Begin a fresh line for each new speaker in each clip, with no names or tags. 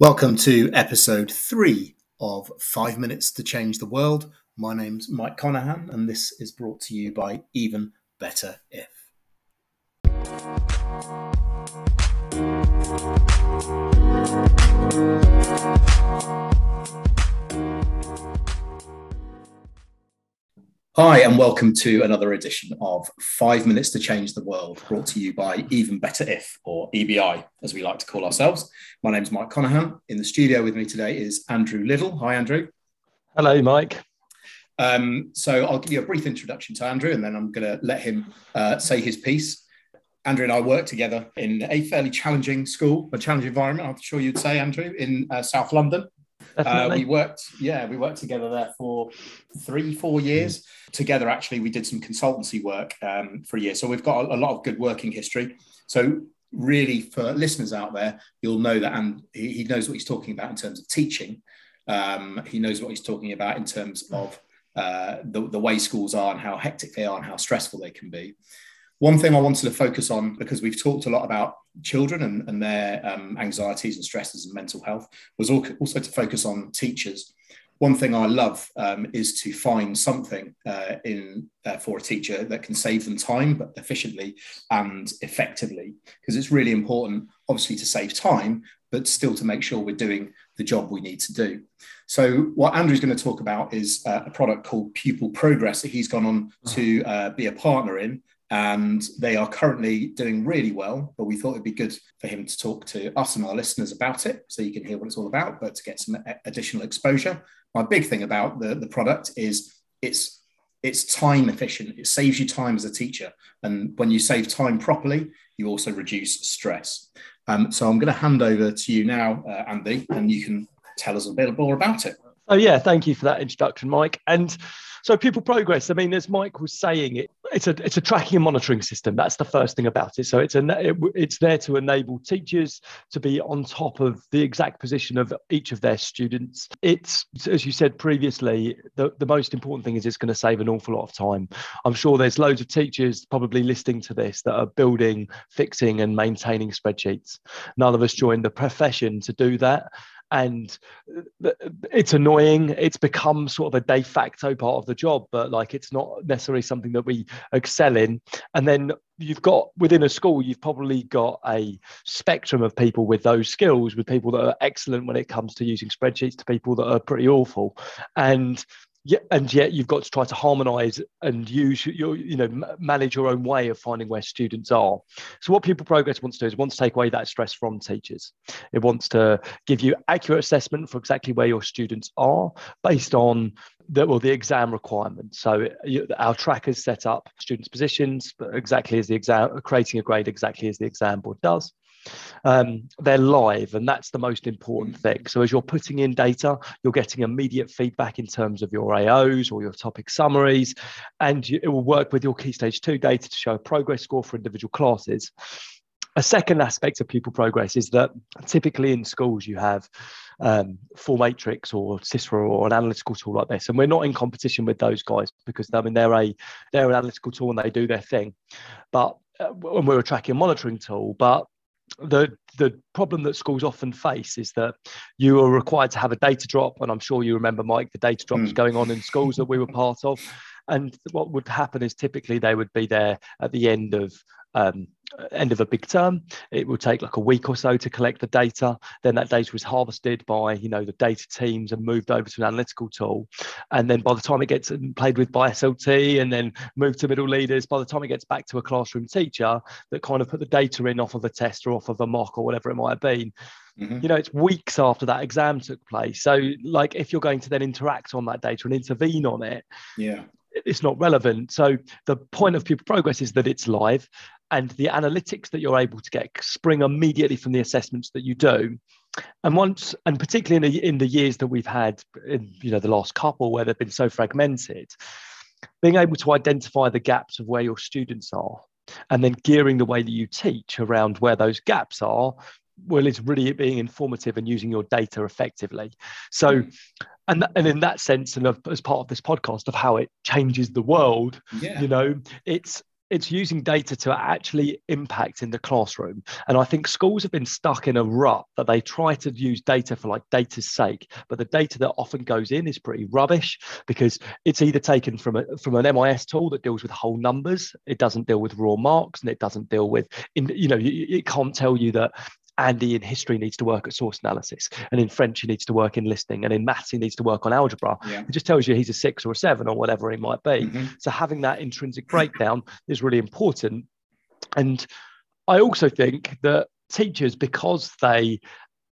Welcome to episode three of Five Minutes to Change the World. My name's Mike Conahan, and this is brought to you by Even Better If. Hi, and welcome to another edition of Five Minutes to Change the World, brought to you by Even Better If, or EBI, as we like to call ourselves. My name's Mike Conahan. In the studio with me today is Andrew Liddle. Hi, Andrew.
Hello, Mike.
Um, so I'll give you a brief introduction to Andrew, and then I'm going to let him uh, say his piece. Andrew and I work together in a fairly challenging school, a challenging environment, I'm sure you'd say, Andrew, in uh, South London. Uh, we worked, yeah, we worked together there for three, four years. Together, actually, we did some consultancy work um, for a year. So we've got a, a, lot of good working history. So really, for listeners out there, you'll know that, and he, he knows what he's talking about in terms of teaching. Um, he knows what he's talking about in terms of uh, the, the way schools are and how hectic they are and how stressful they can be. One thing I wanted to focus on, because we've talked a lot about children and, and their um, anxieties and stresses and mental health, was also to focus on teachers. One thing I love um, is to find something uh, in uh, for a teacher that can save them time, but efficiently and effectively, because it's really important, obviously, to save time, but still to make sure we're doing the job we need to do. So, what Andrew's going to talk about is uh, a product called Pupil Progress that he's gone on to uh, be a partner in and they are currently doing really well. But we thought it'd be good for him to talk to us and our listeners about it, so you can hear what it's all about, but to get some additional exposure. My big thing about the, the product is it's it's time efficient. It saves you time as a teacher, and when you save time properly, you also reduce stress. Um, so I'm going to hand over to you now, uh, Andy, and you can tell us a bit more about it.
Oh yeah, thank you for that introduction, Mike. And so Pupil Progress. I mean, as Mike was saying, it, it's a it's a tracking and monitoring system. That's the first thing about it. So it's a it, it's there to enable teachers to be on top of the exact position of each of their students. It's as you said previously, the, the most important thing is it's going to save an awful lot of time. I'm sure there's loads of teachers probably listening to this that are building, fixing, and maintaining spreadsheets. None of us joined the profession to do that and it's annoying. It's become sort of a de facto part of the job but like it's not necessarily something that we excel in. And then you've got within a school you've probably got a spectrum of people with those skills with people that are excellent when it comes to using spreadsheets to people that are pretty awful. And yeah, and yet you've got to try to harmonize and use your, you know, manage your own way of finding where students are. So what Pupil Progress wants to do is wants to take away that stress from teachers. It wants to give you accurate assessment for exactly where your students are based on the, well, the exam requirements. So our trackers set up students' positions, exactly as the exam, creating a grade exactly as the exam board does um, they're live and that's the most important thing. So as you're putting in data you're getting immediate feedback in terms of your aos or your topic summaries and you, it will work with your key stage 2 data to show a progress score for individual classes. A second aspect of pupil progress is that typically in schools you have um, 4Matrix or SISRA or an analytical tool like this, and we're not in competition with those guys because I mean they're a they're an analytical tool and they do their thing, but uh, and we're a tracking and monitoring tool. But the the problem that schools often face is that you are required to have a data drop, and I'm sure you remember, Mike, the data drops mm. going on in schools that we were part of. And what would happen is typically they would be there at the end of um, end of a big term. It will take like a week or so to collect the data. Then that data is harvested by you know the data teams and moved over to an analytical tool. And then by the time it gets played with by SLT and then moved to middle leaders, by the time it gets back to a classroom teacher that kind of put the data in off of a test or off of a mock or whatever it might have been. Mm-hmm. You know, it's weeks after that exam took place. So, like, if you're going to then interact on that data and intervene on it,
yeah,
it's not relevant. So the point of pupil progress is that it's live and the analytics that you're able to get spring immediately from the assessments that you do. And once, and particularly in the, in the years that we've had, in you know, the last couple where they've been so fragmented, being able to identify the gaps of where your students are and then gearing the way that you teach around where those gaps are well it's really being informative and using your data effectively so mm. and and in that sense and of, as part of this podcast of how it changes the world
yeah.
you know it's it's using data to actually impact in the classroom. And I think schools have been stuck in a rut that they try to use data for like data's sake, but the data that often goes in is pretty rubbish because it's either taken from a, from an MIS tool that deals with whole numbers, it doesn't deal with raw marks, and it doesn't deal with in you know it can't tell you that Andy in history needs to work at source analysis, and in French he needs to work in listening, and in maths he needs to work on algebra. Yeah. It just tells you he's a six or a seven or whatever he might be. Mm-hmm. So having that intrinsic breakdown is really important. And I also think that teachers, because they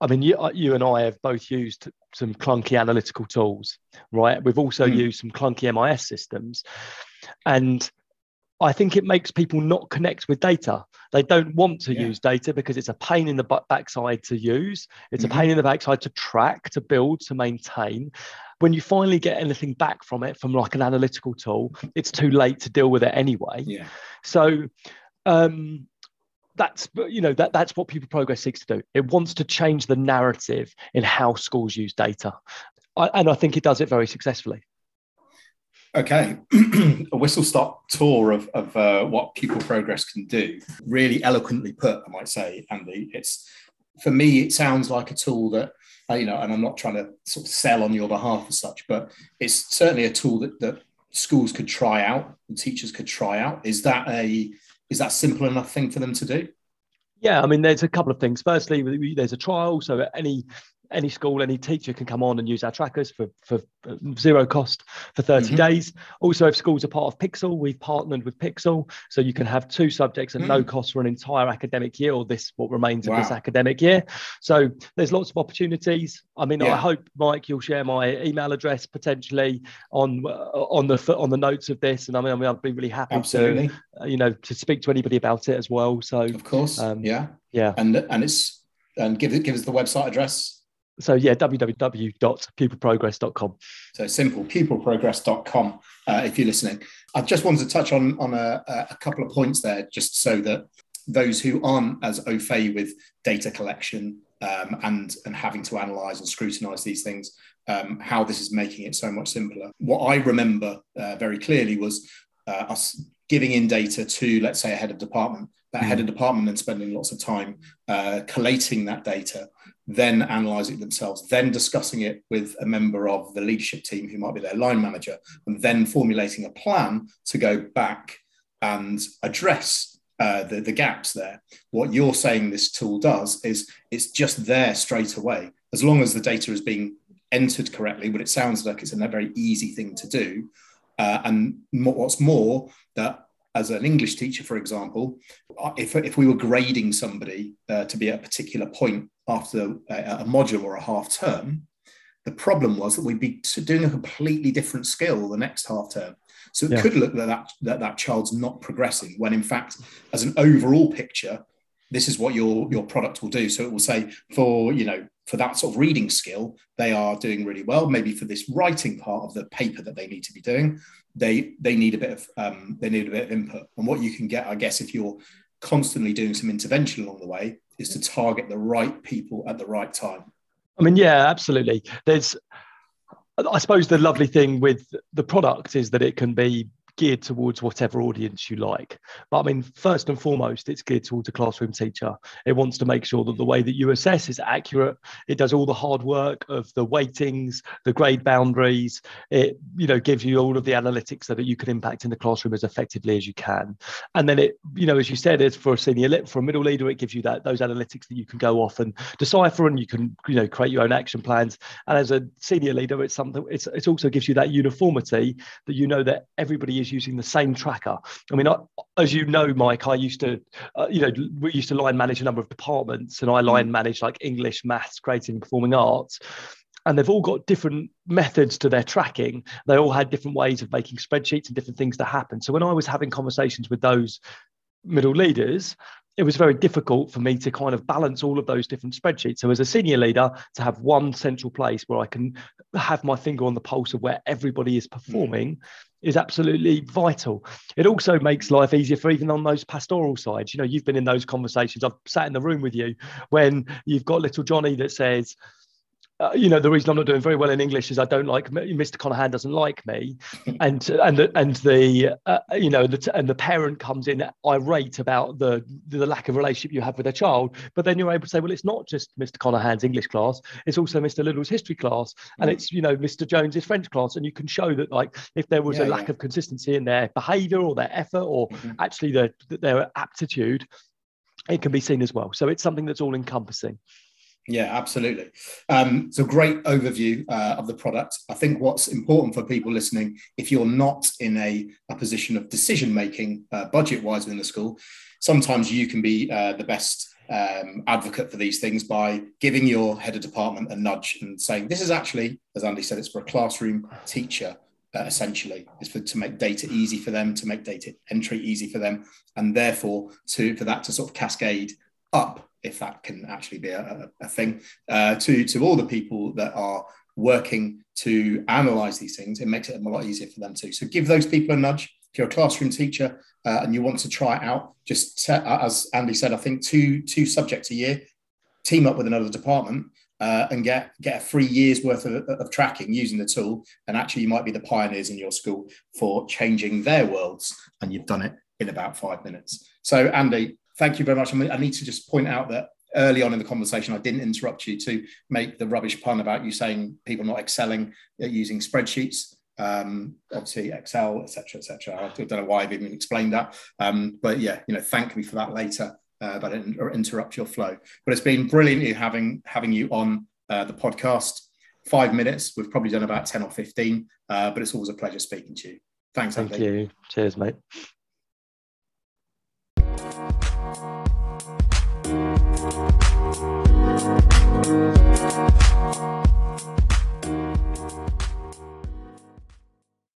I mean, you, uh, you and I have both used some clunky analytical tools, right? We've also mm. used some clunky MIS systems. And I think it makes people not connect with data. They don't want to yeah. use data because it's a pain in the backside to use. It's mm-hmm. a pain in the backside to track, to build, to maintain. When you finally get anything back from it, from like an analytical tool, it's too late to deal with it anyway.
Yeah.
So, um, that's you know that that's what pupil progress seeks to do it wants to change the narrative in how schools use data I, and i think it does it very successfully
Okay, a whistle stop tour of, of uh, what pupil progress can do. Really eloquently put, I might say, Andy. It's for me, it sounds like a tool that uh, you know, and I'm not trying to sort of sell on your behalf as such, but it's certainly a tool that that schools could try out, and teachers could try out. Is that a is that simple enough thing for them to do?
Yeah, I mean, there's a couple of things. Firstly, there's a trial, so any any school, any teacher can come on and use our trackers for, for zero cost for 30 mm-hmm. days. Also, if schools are part of PiXL, we've partnered with PiXL. So you can have two subjects at mm. no cost for an entire academic year or this, what remains wow. of this academic year. So there's lots of opportunities. I mean, yeah. I hope, Mike, you'll share my email address potentially on uh, on the on the notes of this. And I mean, I mean I'd be really happy Absolutely. to, uh, you know, to speak to anybody about it as well. So,
of course. Um, yeah.
Yeah.
And, and it's, and give it, give us the website address
so yeah, www.pupilprogress.com.
So simple, pupilprogress.com. Uh, if you're listening, I just wanted to touch on on a, a, couple of points there, just so that those who aren't as au fait with data collection um, and and having to analyze and scrutinize these things, um, how this is making it so much simpler. What I remember uh, very clearly was uh, us giving in data to, let's say, a head of department. That mm. head of department and spending lots of time uh, collating that data then analysing it themselves, then discussing it with a member of the leadership team who might be their line manager, and then formulating a plan to go back and address uh, the, the gaps there. What you're saying this tool does is it's just there straight away. As long as the data is being entered correctly, but it sounds like it's a very easy thing to do. Uh, and what's more, that as an English teacher, for example, if, if we were grading somebody uh, to be at a particular point after a, a, module or a half term, the problem was that we'd be doing a completely different skill the next half term. So it yeah. could look that, that that that child's not progressing when in fact, as an overall picture, this is what your your product will do. So it will say for you know for that sort of reading skill, they are doing really well. Maybe for this writing part of the paper that they need to be doing, they they need a bit of um, they need a bit of input. And what you can get, I guess, if you're constantly doing some intervention along the way, is to target the right people at the right time.
I mean, yeah, absolutely. There's, I suppose, the lovely thing with the product is that it can be geared towards whatever audience you like. But I mean, first and foremost, it's geared towards a classroom teacher. It wants to make sure that the way that you assess is accurate. It does all the hard work of the weightings, the grade boundaries. It, you know, gives you all of the analytics so that you can impact in the classroom as effectively as you can. And then it, you know, as you said, it's for a senior, for a middle leader, it gives you that those analytics that you can go off and decipher, and you can, you know, create your own action plans. And as a senior leader, it's something. It's it also gives you that uniformity that you know that everybody is using the same tracker. I mean, I, as you know, Mike, I used to, uh, you know, we used to line manage a number of departments, and I line mm. manage like English, maths, creative, and performing arts. And they've all got different methods to their tracking. They all had different ways of making spreadsheets and different things to happen. So when I was having conversations with those middle leaders, it was very difficult for me to kind of balance all of those different spreadsheets. So, as a senior leader, to have one central place where I can have my finger on the pulse of where everybody is performing mm. Is absolutely vital. It also makes life easier for even on those pastoral sides. You know, you've been in those conversations. I've sat in the room with you when you've got little Johnny that says, uh, you know the reason I'm not doing very well in English is I don't like Mr. Conahan doesn't like me, and and the, and the uh, you know the, and the parent comes in irate about the the lack of relationship you have with their child, but then you're able to say, well, it's not just Mr. Conahan's English class, it's also Mr. Liddle's history class, and mm. it's you know Mr. Jones's French class, and you can show that like if there was yeah, a lack yeah. of consistency in their behaviour or their effort or mm-hmm. actually their their aptitude, it can be seen as well. So it's something that's all encompassing.
Yeah, absolutely. Um, it's a great overview uh, of the product. I think what's important for people listening, if you're not in a, a position of decision making uh, budget wise within the school, sometimes you can be uh, the best um, advocate for these things by giving your head of department a nudge and saying, This is actually, as Andy said, it's for a classroom teacher. Uh, essentially is for to make data easy for them to make data entry easy for them and therefore to for that to sort of cascade up if that can actually be a, a thing, uh, to, to all the people that are working to analyze these things, it makes it a lot easier for them too. So give those people a nudge. If you're a classroom teacher uh, and you want to try it out, just set, as Andy said, I think two two subjects a year, team up with another department uh, and get get a free year's worth of, of, tracking using the tool. And actually, you might be the pioneers in your school for changing their worlds, and you've done it in about five minutes. So, Andy, thank you very much. I need to just point out that early on in the conversation, I didn't interrupt you to make the rubbish pun about you saying people not excelling at using spreadsheets. Um, obviously, Excel, etc., etc. I don't know why I've even explained that, um, but yeah, you know, thank me for that later. Uh, but interrupt your flow. But it's been brilliant having having you on uh, the podcast. Five minutes. We've probably done about ten or fifteen, uh, but it's always a pleasure speaking to you. Thanks,
Thank Andy. you. Cheers, mate. Thank you.